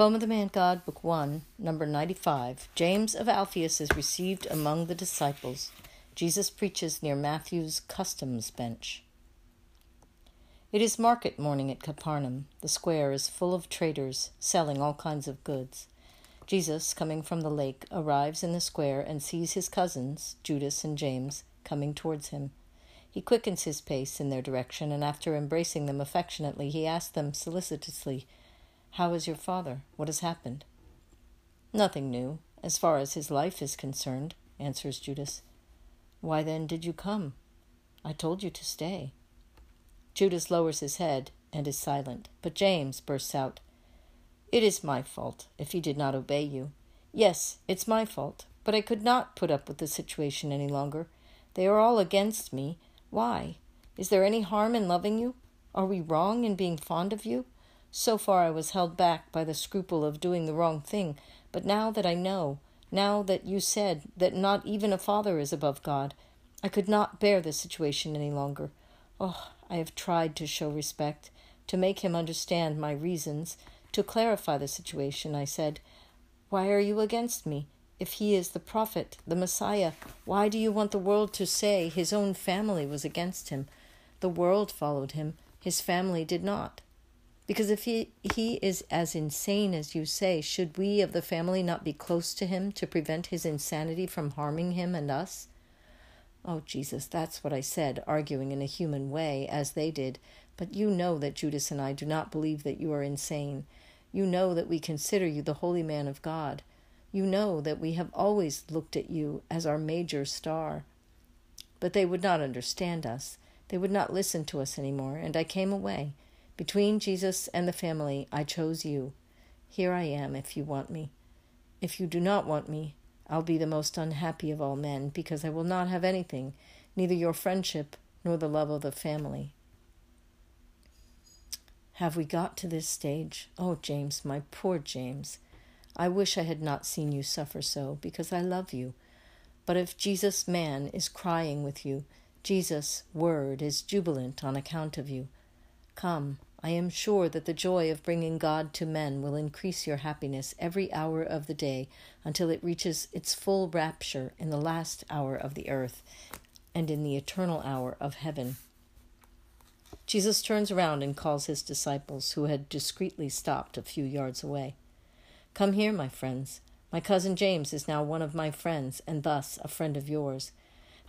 Poem of the Man God, Book 1, number 95. James of Alphaeus is received among the disciples. Jesus preaches near Matthew's customs bench. It is market morning at Capernaum. The square is full of traders selling all kinds of goods. Jesus, coming from the lake, arrives in the square and sees his cousins, Judas and James, coming towards him. He quickens his pace in their direction, and after embracing them affectionately, he asks them solicitously, how is your father? What has happened? Nothing new, as far as his life is concerned, answers Judas. Why then did you come? I told you to stay. Judas lowers his head and is silent, but James bursts out, It is my fault if he did not obey you. Yes, it's my fault, but I could not put up with the situation any longer. They are all against me. Why? Is there any harm in loving you? Are we wrong in being fond of you? So far I was held back by the scruple of doing the wrong thing, but now that I know, now that you said that not even a father is above God, I could not bear the situation any longer. Oh, I have tried to show respect, to make him understand my reasons, to clarify the situation. I said, Why are you against me? If he is the prophet, the Messiah, why do you want the world to say his own family was against him? The world followed him, his family did not. Because if he, he is as insane as you say, should we of the family not be close to him to prevent his insanity from harming him and us? Oh, Jesus, that's what I said, arguing in a human way, as they did. But you know that Judas and I do not believe that you are insane. You know that we consider you the holy man of God. You know that we have always looked at you as our major star. But they would not understand us. They would not listen to us any more, and I came away. Between Jesus and the family, I chose you. Here I am if you want me. If you do not want me, I'll be the most unhappy of all men, because I will not have anything, neither your friendship nor the love of the family. Have we got to this stage? Oh, James, my poor James. I wish I had not seen you suffer so, because I love you. But if Jesus, man, is crying with you, Jesus, word, is jubilant on account of you, come, I am sure that the joy of bringing God to men will increase your happiness every hour of the day until it reaches its full rapture in the last hour of the earth and in the eternal hour of heaven. Jesus turns around and calls his disciples, who had discreetly stopped a few yards away. Come here, my friends. My cousin James is now one of my friends, and thus a friend of yours.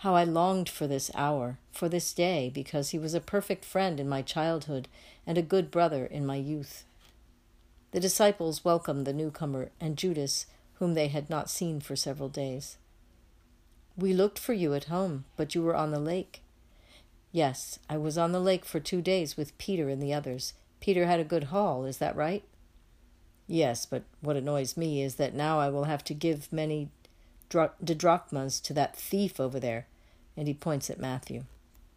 How I longed for this hour, for this day, because he was a perfect friend in my childhood and a good brother in my youth. The disciples welcomed the newcomer and Judas, whom they had not seen for several days. We looked for you at home, but you were on the lake. Yes, I was on the lake for two days with Peter and the others. Peter had a good haul, is that right? Yes, but what annoys me is that now I will have to give many drachmas to that thief over there and he points at Matthew,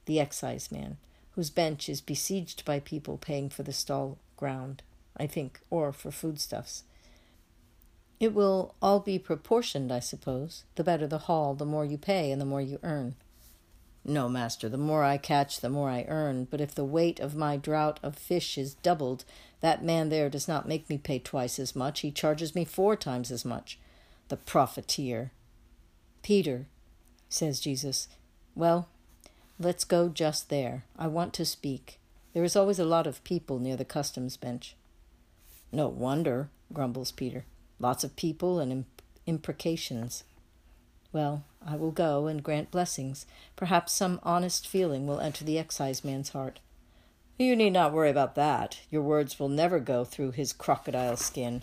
the excise man, whose bench is besieged by people paying for the stall ground, I think, or for foodstuffs. It will all be proportioned, I suppose. The better the haul, the more you pay, and the more you earn. No, master, the more I catch, the more I earn. But if the weight of my draught of fish is doubled, that man there does not make me pay twice as much. He charges me four times as much. The profiteer. Peter, says Jesus, well, let's go just there. I want to speak. There is always a lot of people near the customs bench. No wonder, grumbles Peter. Lots of people and imp- imprecations. Well, I will go and grant blessings. Perhaps some honest feeling will enter the excise man's heart. You need not worry about that. Your words will never go through his crocodile skin.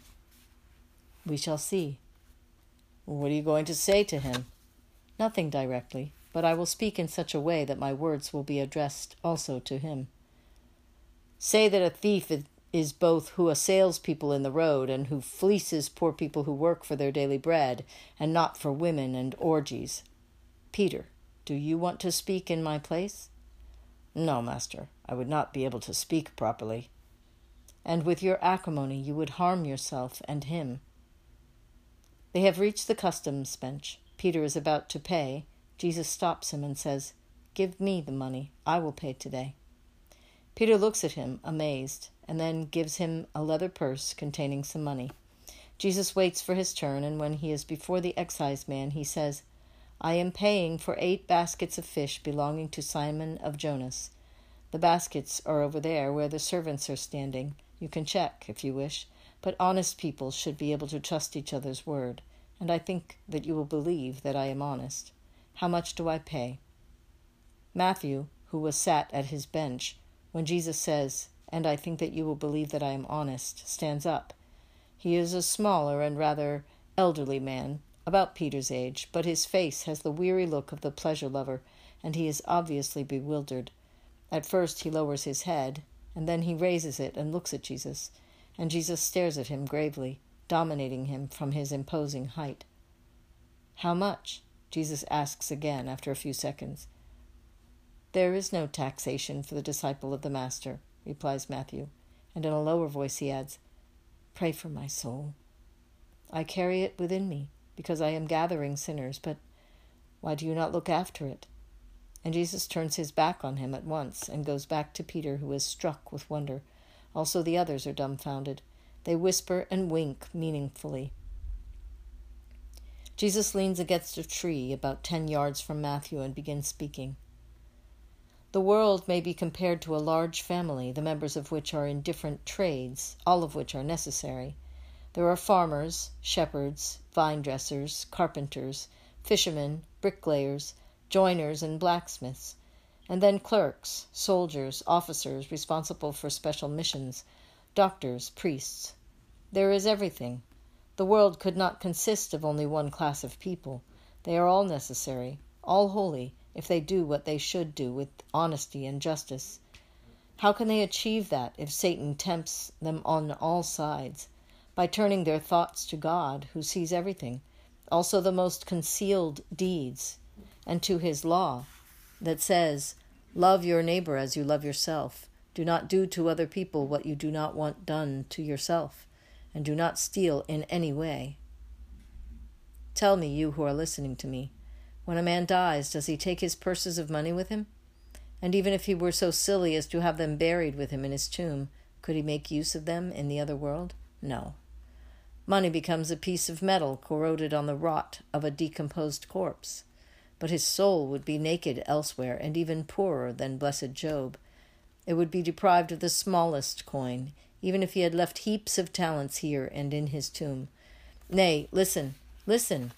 We shall see. What are you going to say to him? Nothing directly but I will speak in such a way that my words will be addressed also to him. Say that a thief is both who assails people in the road and who fleeces poor people who work for their daily bread, and not for women and orgies. Peter, do you want to speak in my place? No, master, I would not be able to speak properly. And with your acrimony you would harm yourself and him. They have reached the customs bench. Peter is about to pay, Jesus stops him and says, Give me the money. I will pay today. Peter looks at him, amazed, and then gives him a leather purse containing some money. Jesus waits for his turn, and when he is before the exciseman, he says, I am paying for eight baskets of fish belonging to Simon of Jonas. The baskets are over there where the servants are standing. You can check if you wish, but honest people should be able to trust each other's word, and I think that you will believe that I am honest. How much do I pay? Matthew, who was sat at his bench, when Jesus says, And I think that you will believe that I am honest, stands up he is a smaller and rather elderly man, about Peter's age, but his face has the weary look of the pleasure lover, and he is obviously bewildered. At first he lowers his head, and then he raises it and looks at Jesus, and Jesus stares at him gravely, dominating him from his imposing height. How much? Jesus asks again after a few seconds. There is no taxation for the disciple of the Master, replies Matthew, and in a lower voice he adds, Pray for my soul. I carry it within me because I am gathering sinners, but why do you not look after it? And Jesus turns his back on him at once and goes back to Peter, who is struck with wonder. Also, the others are dumbfounded. They whisper and wink meaningfully. Jesus leans against a tree about ten yards from Matthew and begins speaking. The world may be compared to a large family, the members of which are in different trades, all of which are necessary. There are farmers, shepherds, vine dressers, carpenters, fishermen, bricklayers, joiners, and blacksmiths, and then clerks, soldiers, officers responsible for special missions, doctors, priests. There is everything. The world could not consist of only one class of people. They are all necessary, all holy, if they do what they should do with honesty and justice. How can they achieve that if Satan tempts them on all sides? By turning their thoughts to God, who sees everything, also the most concealed deeds, and to his law that says, Love your neighbor as you love yourself. Do not do to other people what you do not want done to yourself, and do not steal in any way. Tell me, you who are listening to me, when a man dies, does he take his purses of money with him? And even if he were so silly as to have them buried with him in his tomb, could he make use of them in the other world? No. Money becomes a piece of metal corroded on the rot of a decomposed corpse. But his soul would be naked elsewhere, and even poorer than blessed Job. It would be deprived of the smallest coin, even if he had left heaps of talents here and in his tomb. Nay, listen, listen.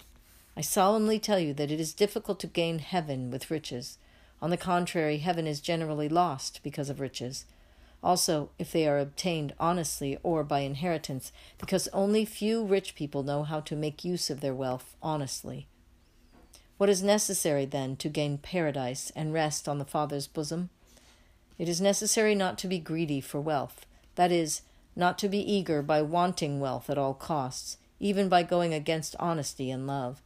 I solemnly tell you that it is difficult to gain heaven with riches. On the contrary, heaven is generally lost because of riches. Also, if they are obtained honestly or by inheritance, because only few rich people know how to make use of their wealth honestly. What is necessary, then, to gain paradise and rest on the Father's bosom? It is necessary not to be greedy for wealth, that is, not to be eager by wanting wealth at all costs, even by going against honesty and love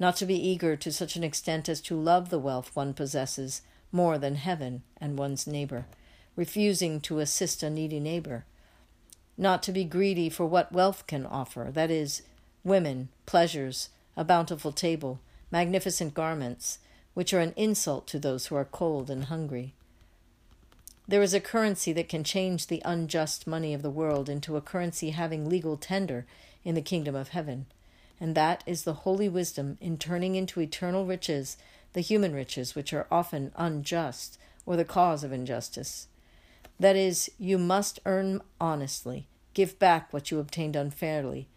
not to be eager to such an extent as to love the wealth one possesses more than heaven and one's neighbor, refusing to assist a needy neighbor, not to be greedy for what wealth can offer, that is, women, pleasures, a bountiful table, magnificent garments, which are an insult to those who are cold and hungry. There is a currency that can change the unjust money of the world into a currency having legal tender in the kingdom of heaven and that is the holy wisdom in turning into eternal riches the human riches which are often unjust or the cause of injustice. That is, you must earn honestly, give back what you obtained unfairly,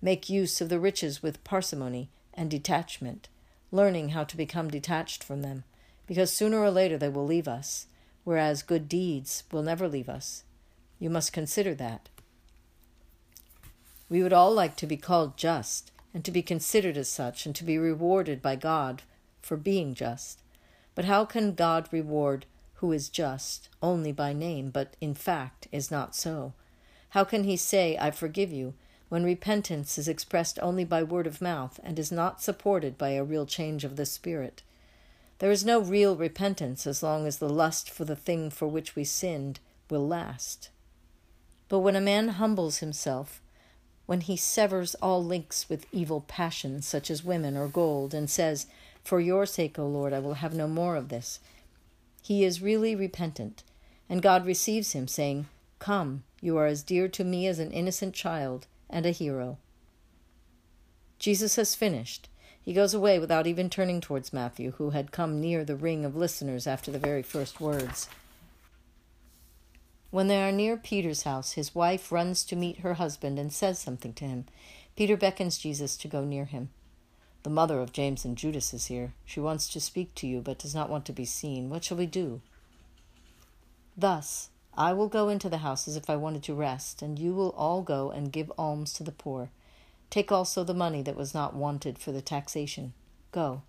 make use of the riches with parsimony and detachment, learning how to become detached from them, because sooner or later they will leave us, whereas good deeds will never leave us. You must consider that. We would all like to be called just, and to be considered as such, and to be rewarded by God for being just. But how can God reward who is just only by name, but in fact is not so? How can he say, I forgive you, when repentance is expressed only by word of mouth and is not supported by a real change of the spirit? There is no real repentance as long as the lust for the thing for which we sinned will last. But when a man humbles himself, when he severs all links with evil passions, such as women or gold, and says, For your sake, O Lord, I will have no more of this. He is really repentant, and God receives him, saying, Come, you are as dear to me as an innocent child and a hero. Jesus has finished. He goes away without even turning towards Matthew, who had come near the ring of listeners after the very first words. When they are near Peter's house, his wife runs to meet her husband and says something to him. Peter beckons Jesus to go near him. The mother of James and Judas is here. She wants to speak to you, but does not want to be seen. What shall we do? Thus, I will go into the house as if I wanted to rest, and you will all go and give alms to the poor. Take also the money that was not wanted for the taxation. Go.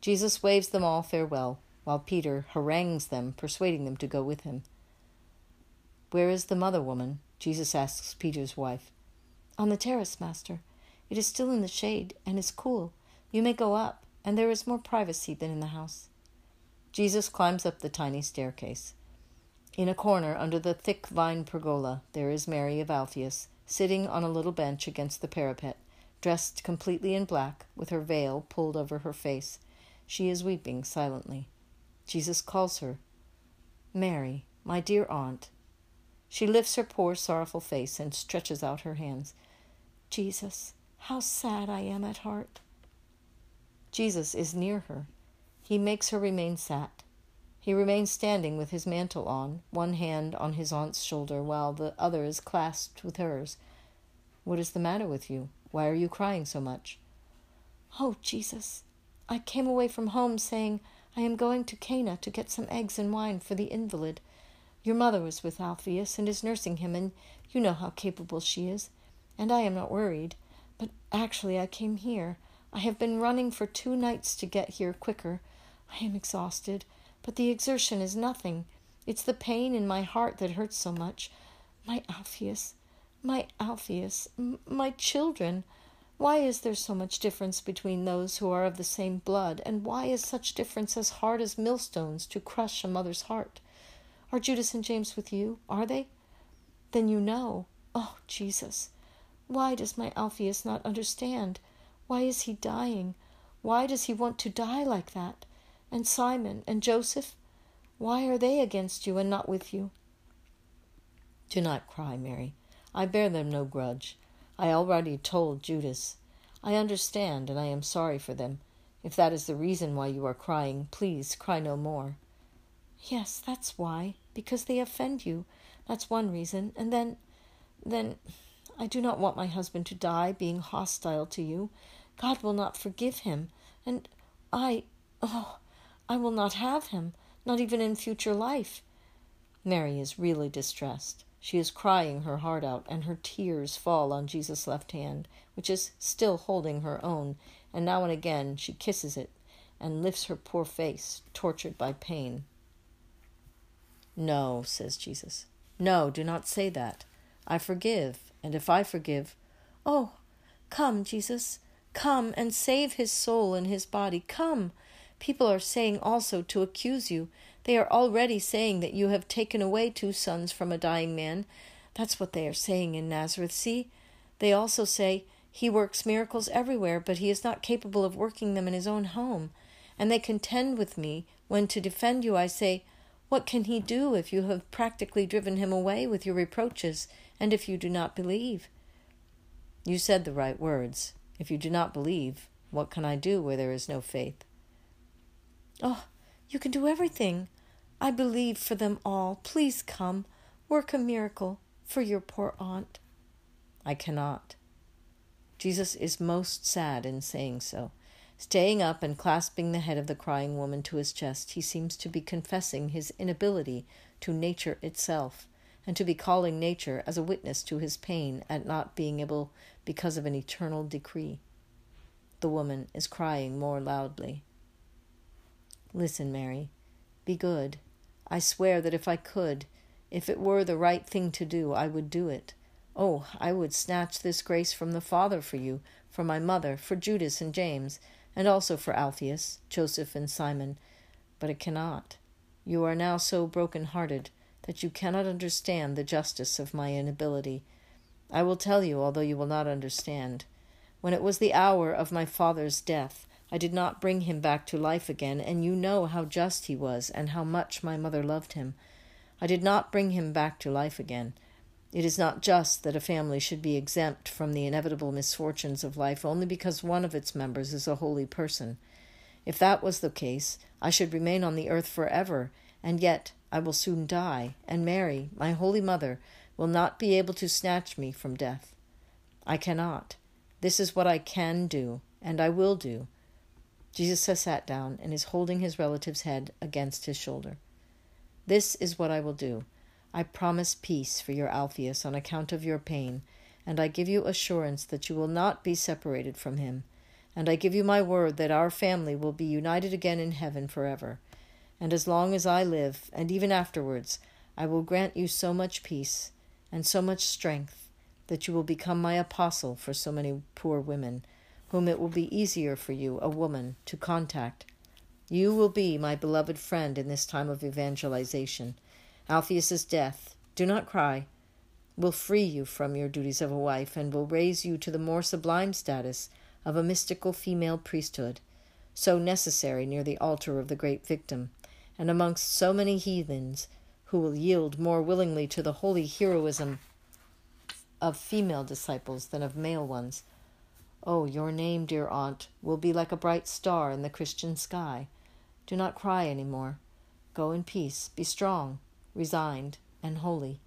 Jesus waves them all farewell, while Peter harangues them, persuading them to go with him. Where is the mother woman? Jesus asks Peter's wife. On the terrace, master. It is still in the shade and is cool. You may go up, and there is more privacy than in the house. Jesus climbs up the tiny staircase. In a corner under the thick vine pergola, there is Mary of Alphaeus, sitting on a little bench against the parapet, dressed completely in black, with her veil pulled over her face. She is weeping silently. Jesus calls her, Mary, my dear aunt. She lifts her poor, sorrowful face and stretches out her hands. Jesus, how sad I am at heart. Jesus is near her. He makes her remain sat. He remains standing with his mantle on, one hand on his aunt's shoulder, while the other is clasped with hers. What is the matter with you? Why are you crying so much? Oh, Jesus, I came away from home saying I am going to Cana to get some eggs and wine for the invalid. Your mother was with Alpheus and is nursing him, and you know how capable she is, and I am not worried. But actually, I came here. I have been running for two nights to get here quicker. I am exhausted, but the exertion is nothing. It's the pain in my heart that hurts so much. My Alphaeus, my Alphaeus, m- my children. Why is there so much difference between those who are of the same blood, and why is such difference as hard as millstones to crush a mother's heart? Are Judas and James with you? Are they? Then you know. Oh, Jesus, why does my Alphaeus not understand? Why is he dying? Why does he want to die like that? And Simon and Joseph? Why are they against you and not with you? Do not cry, Mary. I bear them no grudge. I already told Judas. I understand, and I am sorry for them. If that is the reason why you are crying, please cry no more. Yes, that's why. Because they offend you. That's one reason. And then, then, I do not want my husband to die being hostile to you. God will not forgive him. And I, oh, I will not have him, not even in future life. Mary is really distressed. She is crying her heart out, and her tears fall on Jesus' left hand, which is still holding her own, and now and again she kisses it and lifts her poor face, tortured by pain. No, says Jesus. No, do not say that. I forgive, and if I forgive, oh, come, Jesus, come and save his soul and his body. Come. People are saying also to accuse you. They are already saying that you have taken away two sons from a dying man. That's what they are saying in Nazareth. See? They also say, He works miracles everywhere, but he is not capable of working them in his own home. And they contend with me when to defend you I say, What can he do if you have practically driven him away with your reproaches, and if you do not believe? You said the right words. If you do not believe, what can I do where there is no faith? Oh, you can do everything. I believe for them all. Please come. Work a miracle for your poor aunt. I cannot. Jesus is most sad in saying so. Staying up and clasping the head of the crying woman to his chest, he seems to be confessing his inability to nature itself, and to be calling nature as a witness to his pain at not being able because of an eternal decree. The woman is crying more loudly. Listen, Mary. Be good. I swear that if I could, if it were the right thing to do, I would do it. Oh, I would snatch this grace from the Father for you, for my mother, for Judas and James, and also for Alphaeus, Joseph, and Simon. But it cannot. You are now so broken hearted that you cannot understand the justice of my inability. I will tell you, although you will not understand. When it was the hour of my father's death, I did not bring him back to life again, and you know how just he was and how much my mother loved him. I did not bring him back to life again. It is not just that a family should be exempt from the inevitable misfortunes of life only because one of its members is a holy person. If that was the case, I should remain on the earth forever, and yet I will soon die, and Mary, my holy mother, will not be able to snatch me from death. I cannot. This is what I can do, and I will do. Jesus has sat down and is holding his relative's head against his shoulder. This is what I will do. I promise peace for your Alpheus on account of your pain, and I give you assurance that you will not be separated from him. And I give you my word that our family will be united again in heaven forever. And as long as I live, and even afterwards, I will grant you so much peace and so much strength that you will become my apostle for so many poor women, whom it will be easier for you, a woman, to contact. You will be my beloved friend in this time of evangelization. Alpheus's death, do not cry, will free you from your duties of a wife and will raise you to the more sublime status of a mystical female priesthood, so necessary near the altar of the great victim, and amongst so many heathens who will yield more willingly to the holy heroism of female disciples than of male ones. Oh, your name, dear aunt, will be like a bright star in the Christian sky. Do not cry any more. Go in peace, be strong, resigned, and holy.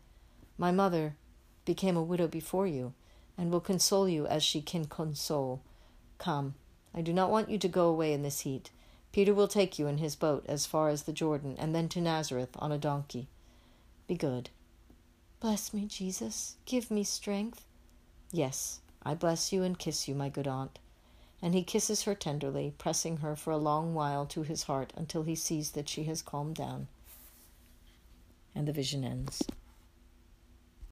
My mother became a widow before you, and will console you as she can console. Come, I do not want you to go away in this heat. Peter will take you in his boat as far as the Jordan, and then to Nazareth on a donkey. Be good. Bless me, Jesus. Give me strength. Yes, I bless you and kiss you, my good aunt. And he kisses her tenderly, pressing her for a long while to his heart until he sees that she has calmed down. And the vision ends.